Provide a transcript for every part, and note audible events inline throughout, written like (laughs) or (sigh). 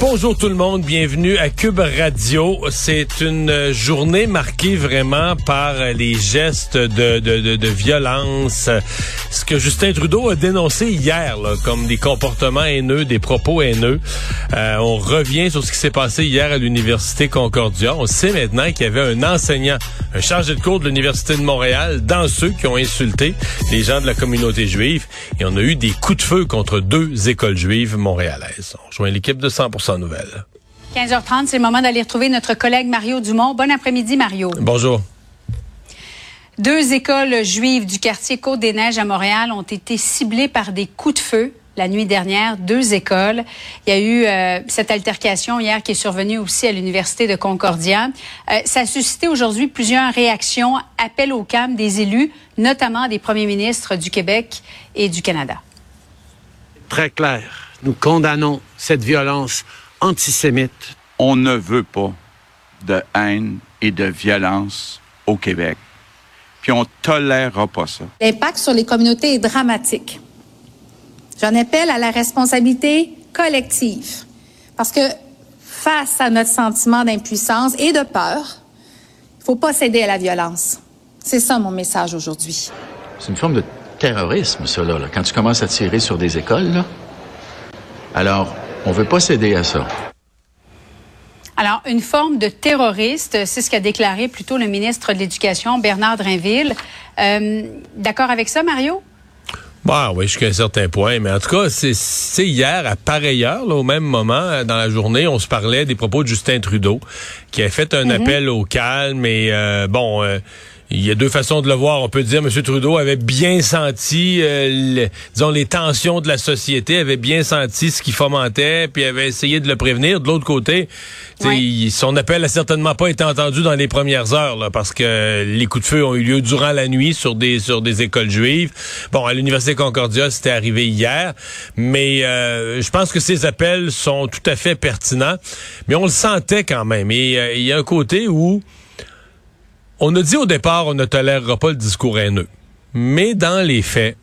Bonjour tout le monde, bienvenue à Cube Radio. C'est une journée marquée vraiment par les gestes de, de, de, de violence. Ce que Justin Trudeau a dénoncé hier là, comme des comportements haineux, des propos haineux. Euh, on revient sur ce qui s'est passé hier à l'Université Concordia. On sait maintenant qu'il y avait un enseignant, un chargé de cours de l'Université de Montréal, dans ceux qui ont insulté les gens de la communauté juive. Et on a eu des coups de feu contre deux écoles juives montréalaises. On rejoint l'équipe de 100% Nouvelles. 15h30, c'est le moment d'aller retrouver notre collègue Mario Dumont. Bon après-midi, Mario. Bonjour. Deux écoles juives du quartier Côte-des-Neiges à Montréal ont été ciblées par des coups de feu la nuit dernière, deux écoles. Il y a eu euh, cette altercation hier qui est survenue aussi à l'Université de Concordia. Euh, ça a suscité aujourd'hui plusieurs réactions, appels au calme des élus, notamment des premiers ministres du Québec et du Canada. Très clair. Nous condamnons cette violence antisémite. On ne veut pas de haine et de violence au Québec. Puis on tolérera pas ça. L'impact sur les communautés est dramatique. J'en appelle à la responsabilité collective. Parce que face à notre sentiment d'impuissance et de peur, il faut pas céder à la violence. C'est ça mon message aujourd'hui. C'est une forme de terrorisme, cela. Là. Quand tu commences à tirer sur des écoles, là. Alors, on veut pas céder à ça. Alors, une forme de terroriste, c'est ce qu'a déclaré plutôt le ministre de l'Éducation, Bernard Drinville. Euh, D'accord avec ça, Mario? Bah oui, jusqu'à un certain point. Mais en tout cas, c'est hier, à pareille heure, là, au même moment, dans la journée, on se parlait des propos de Justin Trudeau, qui a fait un Mm-hmm. appel au calme. Et euh, bon, euh, il y a deux façons de le voir. On peut dire M. Trudeau avait bien senti, euh, le- disons, les tensions de la société, avait bien senti ce qui fomentait, puis avait essayé de le prévenir. De l'autre côté, Ouais. il- son appel a certainement pas été entendu dans les premières heures, là, parce que les coups de feu ont eu lieu durant la nuit sur des sur des écoles juives. Bon, à l'université Concordia, c'était arrivé hier, mais euh, je pense que ces appels sont tout à fait pertinents, mais on le sentait quand même. Et euh, il y a un côté où on a dit au départ, on ne tolérera pas le discours haineux, mais dans les faits.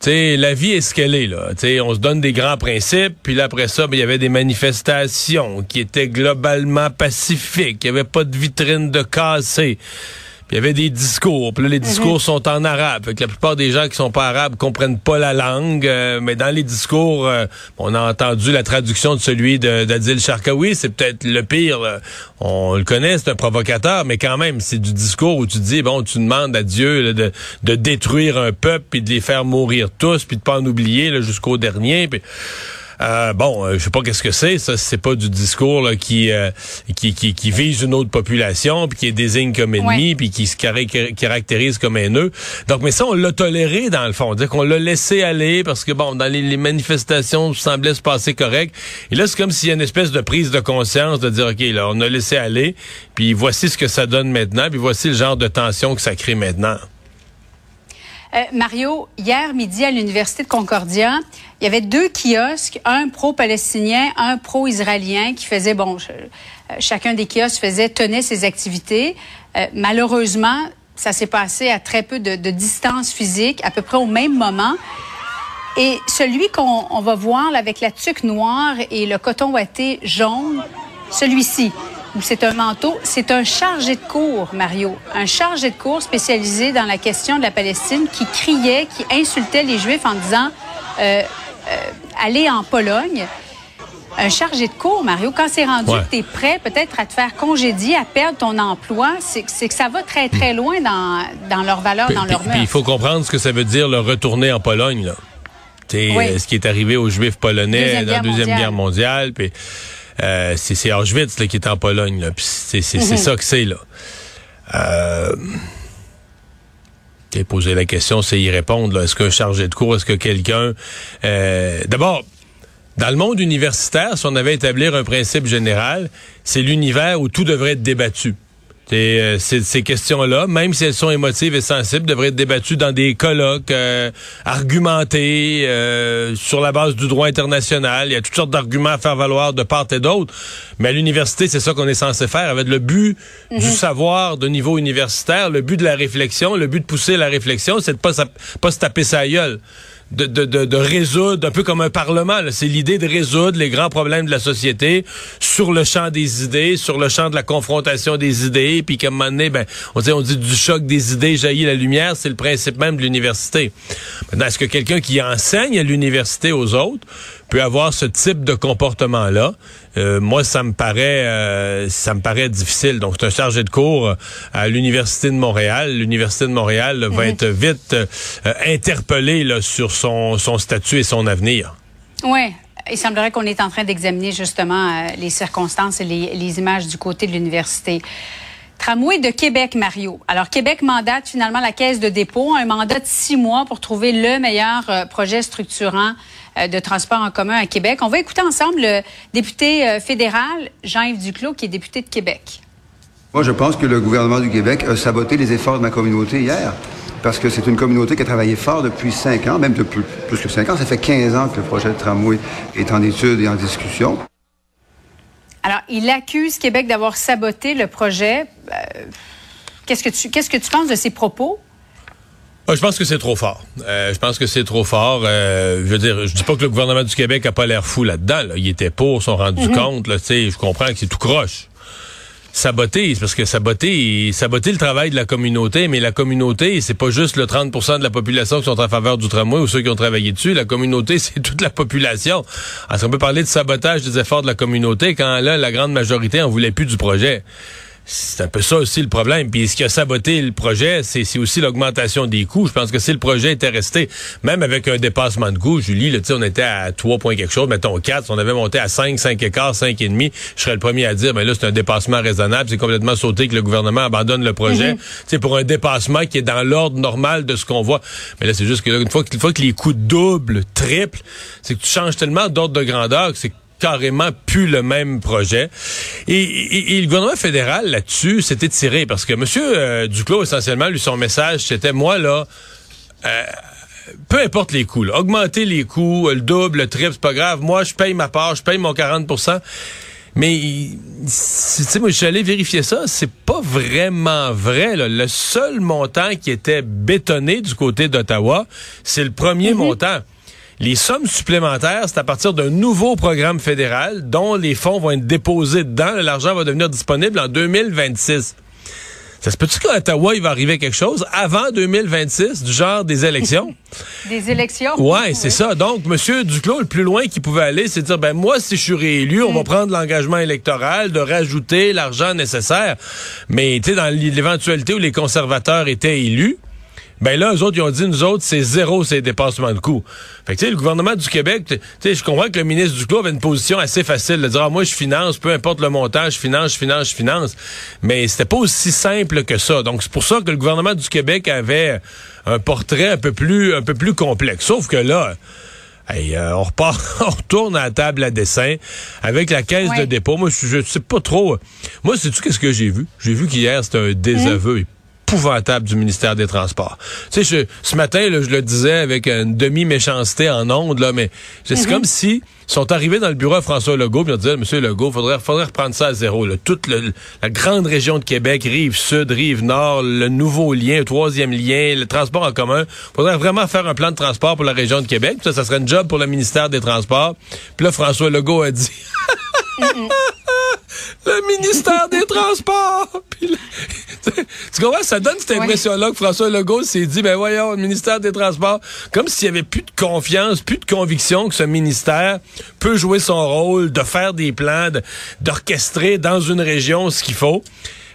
Tu sais, la vie est ce qu'elle est, là. On se donne des grands principes, puis là, après ça, ben, il y avait des manifestations qui étaient globalement pacifiques. Il n'y avait pas de vitrine de cassé. Il y avait des discours. Puis là, les discours sont en arabe. Fait que la plupart des gens qui sont pas arabes comprennent pas la langue. euh, mais dans les discours, euh, on a entendu la traduction de celui d'Adil Sharkawi. C'est peut-être le pire. là. On le connaît, c'est un provocateur, mais quand même, c'est du discours où tu dis, bon, tu demandes à Dieu là, de, de détruire un peuple, puis de les faire mourir tous, puis de pas en oublier jusqu'au dernier. Puis, euh, bon, euh, je sais pas qu'est-ce que c'est. Ça, c'est pas du discours là, qui, euh, qui, qui qui vise une autre population, puis qui est désigne comme ennemi, Ouais. puis qui se caracté- caractérise comme haineux. Donc, mais ça, on l'a toléré dans le fond, dire qu'on l'a laissé aller parce que bon, dans les, les manifestations, ça semblait se passer correct. Et là, c'est comme s'il y a une espèce de prise de conscience de dire, ok, là, on a laissé aller, puis voici ce que ça donne maintenant, puis voici le genre de tension que ça crée maintenant. Euh, Mario, hier midi à l'Université de Concordia, il y avait deux kiosques, un pro-palestinien, un pro-israélien, qui faisaient, bon, euh, chacun des kiosques faisait, tenait ses activités. Euh, malheureusement, ça s'est passé à très peu de, distance physique, à peu près au même moment. Et celui qu'on on va voir avec la tuque noire et le coton ouaté jaune, celui-ci, où c'est un manteau, c'est un chargé de cours, Mario. Un chargé de cours spécialisé dans la question de la Palestine qui criait, qui insultait les Juifs en disant euh, euh, allez en Pologne. Un chargé de cours, Mario, quand c'est rendu Ouais. que tu es prêt peut-être à te faire congédier, à perdre ton emploi, c'est que ça va très, très loin dans, dans leurs valeurs, Puis- dans leurs puis il faut comprendre ce que ça veut dire le retourner en Pologne. Là. Oui. ce qui est arrivé aux Juifs polonais Deuxième dans la Deuxième mondiale. Guerre mondiale. Puis, euh, c'est Auschwitz là, qui est en Pologne. Là, puis c'est Mhm. ça que c'est. là. Euh, poser la question, c'est y répondre. Est-ce qu'un chargé de cours, est-ce que quelqu'un... euh, D'abord, dans le monde universitaire, si on avait à établir un principe général, c'est l'univers où tout devrait être débattu. Euh, ces questions-là, même si elles sont émotives et sensibles, devraient être débattues dans des colloques euh, argumentés euh, sur la base du droit international. Il y a toutes sortes d'arguments à faire valoir de part et d'autre. Mais à l'université, c'est ça qu'on est censé faire, avec le but du mhm. savoir de niveau universitaire, le but de la réflexion, le but de pousser la réflexion, c'est de pas, pas se taper sa gueule de, de, de, résoudre, un peu comme un parlement. C'est l'idée de résoudre les grands problèmes de la société sur le champ des idées, sur le champ de la confrontation des idées, puis qu'à un moment donné, ben, on dit, on dit du choc des idées jaillit la lumière, c'est le principe même de l'université. Maintenant, est-ce que quelqu'un qui enseigne à l'université aux autres peut avoir ce type de comportement-là. Euh, moi, ça me paraît, euh, ça me paraît difficile. Donc, c'est un chargé de cours à l'université de Montréal. L'université de Montréal va être vite euh, interpellée là, sur son, son statut et son avenir. Oui. Il semblerait qu'on est en train d'examiner justement les circonstances et les, les images du côté de l'université. Tramway de Québec, Mario. Alors, Québec mandate finalement la Caisse de dépôt, un mandat de six mois pour trouver le meilleur projet structurant euh, de transport en commun à Québec. On va écouter ensemble le député euh, fédéral Jean-Yves Duclos, qui est député de Québec. Moi, je pense que le gouvernement du Québec a saboté les efforts de ma communauté hier. Parce que c'est une communauté qui a travaillé fort depuis cinq ans, même depuis plus que cinq ans. Ça fait 15 ans que le projet de tramway est en étude et en discussion. Alors, il accuse Québec d'avoir saboté le projet. Euh, qu'est-ce que tu qu'est-ce que tu penses de ces propos? Ah, je pense que c'est trop fort. Euh, je pense que c'est trop fort. Euh, je veux dire, je dis pas que le gouvernement du Québec a pas l'air fou là-dedans. Là. Il était pour, sont rendus mhm. compte. Là, je comprends que c'est tout croche. Saboter, c'est parce que saboter, saboter le travail de la communauté, mais la communauté, c'est pas juste le 30% de la population qui sont en faveur du tramway ou ceux qui ont travaillé dessus. La communauté, (laughs) c'est toute la population. Est-ce qu'on peut parler de sabotage des efforts de la communauté quand là, la grande majorité en voulait plus du projet? C'est un peu ça aussi le problème. Puis ce qui a saboté le projet, c'est aussi l'augmentation des coûts. Je pense que si le projet était resté, même avec un dépassement de coûts, Julie, là, on était à 3 points quelque chose, mettons 4, si on avait monté à 5, 5 et quart, 5 et demi, je serais le premier à dire, mais là, c'est un dépassement raisonnable. C'est complètement sauté que le gouvernement abandonne le projet. C'est mhm. pour un dépassement qui est dans l'ordre normal de ce qu'on voit. Mais là, c'est juste que une fois, une fois que les coûts doublent, triplent, c'est que tu changes tellement d'ordre de grandeur que c'est carrément plus le même projet. Et, le gouvernement fédéral, là-dessus, s'était tiré parce que M. Euh, Duclos, essentiellement, lui, son message, c'était, moi, là, euh, peu importe les coûts, augmenter les coûts, le double, le triple, c'est pas grave. Moi, je paye ma part, je paye mon 40% mais, tu sais, moi, je suis allé vérifier ça. C'est pas vraiment vrai. Le seul montant qui était bétonné du côté d'Ottawa, c'est le premier mm-hmm. montant. Les sommes supplémentaires, c'est à partir d'un nouveau programme fédéral dont les fonds vont être déposés dedans. L'argent va devenir disponible en 2026. Ça se peut-tu qu'à Ottawa, il va arriver quelque chose avant 2026, du genre des élections? (laughs) des élections? Ouais, c'est ça. Donc, M. Duclos, le plus loin qu'il pouvait aller, c'est de dire, ben moi, si je suis réélu, on va mm. prendre l'engagement électoral de rajouter l'argent nécessaire. Mais, tu sais, dans l'éventualité où les conservateurs étaient élus, ben là, eux autres, ils ont dit, nous autres, c'est zéro ces dépassements de coûts. Fait que, tu sais, le gouvernement du Québec, tu sais, je comprends que le ministre du Clos avait une position assez facile de dire, ah, moi, je finance, peu importe le montant, je finance, je finance, je finance. Mais c'était pas aussi simple que ça. Donc, c'est pour ça que le gouvernement du Québec avait un portrait un peu plus, un peu plus complexe. Sauf que là, Hey, euh, on repart, (laughs) on retourne à la table à dessin avec la caisse de dépôt. Moi, je, sais pas trop. Moi, sais-tu qu'est-ce que j'ai vu? J'ai vu qu'hier, c'était un désaveu. Épouvantable du ministère des Transports. Tu sais, ce matin, je le disais avec une demi-méchanceté en ondes, là, mais c'est mhm. comme si sont arrivés dans le bureau à François Legault, puis ont dit, Monsieur Legault, faudrait, faudrait reprendre ça à zéro. Là. Toute la grande région de Québec, rive sud, rive nord, le nouveau lien, le troisième lien, le transport en commun. faudrait vraiment faire un plan de transport pour la région de Québec. ça, ça serait un job pour le ministère des Transports. Puis là, François Legault a dit... (laughs) le ministère des Transports. (laughs) tu comprends? Ça donne cette impression-là que François Legault s'est dit, ben voyons, le ministère des Transports, comme s'il y avait plus de confiance, plus de conviction que ce ministère peut jouer son rôle de faire des plans, d'orchestrer dans une région ce qu'il faut.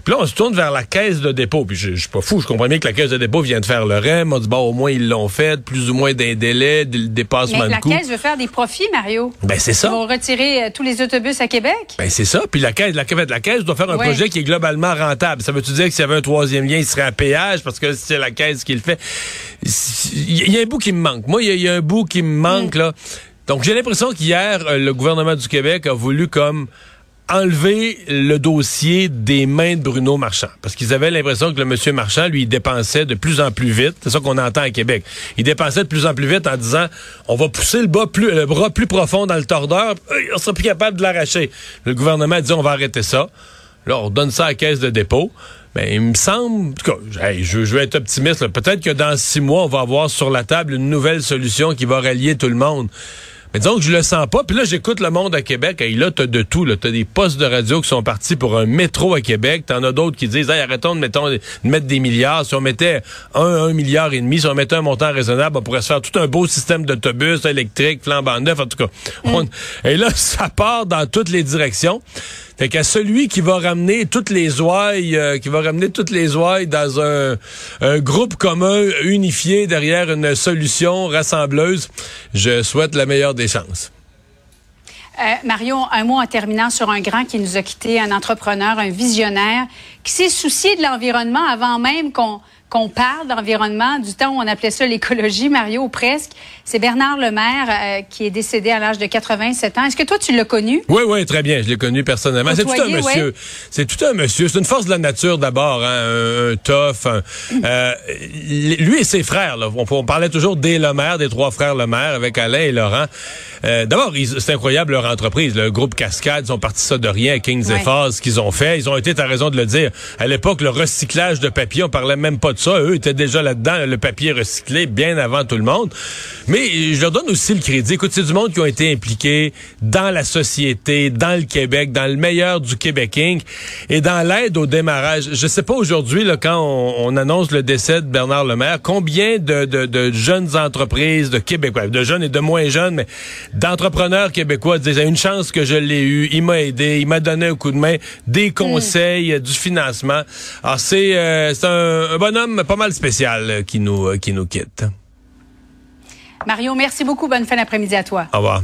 Puis là, on se tourne vers la caisse de dépôt. Puis je, je suis pas fou, je comprends bien que la caisse de dépôt vient de faire le REM. On dit, bon, au moins, ils l'ont fait, plus ou moins d'un délai, des dépassement Mais de la caisse veut faire des profits, Mario. Ben, c'est ça. Ils vont retirer euh, tous les autobus à Québec. Ben, c'est ça. Puis la caisse, la, la caisse doit faire un projet qui est globalement rentable. Ça veut-tu dire que s'il y avait un troisième lien, il serait à péage parce que c'est la caisse qui le fait? Il y, a un bout qui me manque. Moi, il y, a un bout qui me manque, mm. là. Donc, j'ai l'impression qu'hier, euh, le gouvernement du Québec a voulu comme enlever le dossier des mains de Bruno Marchand. Parce qu'ils avaient l'impression que le monsieur Marchand, lui, dépensait de plus en plus vite. C'est ça qu'on entend à Québec. Il dépensait de plus en plus vite en disant, on va pousser le, bas plus, le bras plus profond dans le tordeur, on sera plus capable de l'arracher. Le gouvernement a dit, on va arrêter ça. Là, on donne ça à la caisse de dépôt. Mais il me semble, en tout cas, je, je, vais être optimiste. Peut-être que dans six mois, on va avoir sur la table une nouvelle solution qui va rallier tout le monde. Mais disons que je le sens pas. Puis là, j'écoute le monde à Québec. Et là, t'as de tout. Là. T'as des postes de radio qui sont partis pour un métro à Québec. T'en as d'autres qui disent, hey, arrêtons de, mettons, de mettre des milliards. Si on mettait un, un milliard et demi, si on mettait un montant raisonnable, on pourrait se faire tout un beau système d'autobus électriques, flambant neuf, en tout cas. On, et là, (laughs) ça part dans toutes les directions. Fait qu'à celui qui va ramener toutes les ouailles, euh, qui va ramener toutes les ouailles dans un, un, groupe commun unifié derrière une solution rassembleuse, je souhaite la meilleure des chances. Euh, Mario, un mot en terminant sur un grand qui nous a quitté, un entrepreneur, un visionnaire, qui s'est soucié de l'environnement avant même qu'on qu'on parle d'environnement, du temps où on appelait ça l'écologie, Mario, ou presque. C'est Bernard Lemaire euh, qui est décédé à l'âge de 87 ans. Est-ce que toi, tu l'as connu? Oui, oui, très bien. Je l'ai connu personnellement. C'est tout un monsieur. C'est tout un monsieur. C'est une force de la nature d'abord, hein, un, un tough. euh, lui et ses frères, là, on, on, parlait toujours des Lemaire, des trois frères Lemaire, avec Alain et Laurent. Euh, d'abord, c'est incroyable leur entreprise. Le groupe Cascade, ils ont parti ça de rien, Kings ouais. et ce qu'ils ont fait. Ils ont été, tu as raison de le dire, à l'époque, le recyclage de papier, on parlait même pas de ça. Eux étaient déjà là-dedans, le papier recyclé, bien avant tout le monde. Mais je leur donne aussi le crédit. Écoute, c'est du monde qui ont été impliqués dans la société, dans le Québec, dans le meilleur du Québec Inc. et dans l'aide au démarrage. Je sais pas aujourd'hui, quand on, on, annonce le décès de Bernard Lemaire, combien de, de, de jeunes entreprises, de Québécois, de jeunes et de moins jeunes, mais d'entrepreneurs québécois disaient une chance que je l'ai eu, il m'a aidé, il m'a donné un coup de main, des conseils, mmh. du financement. Alors c'est euh, un, un bonhomme pas mal spécial euh, qui nous, euh, qui nous quitte. Mario, merci beaucoup. Bonne fin d'après-midi à toi. Au revoir.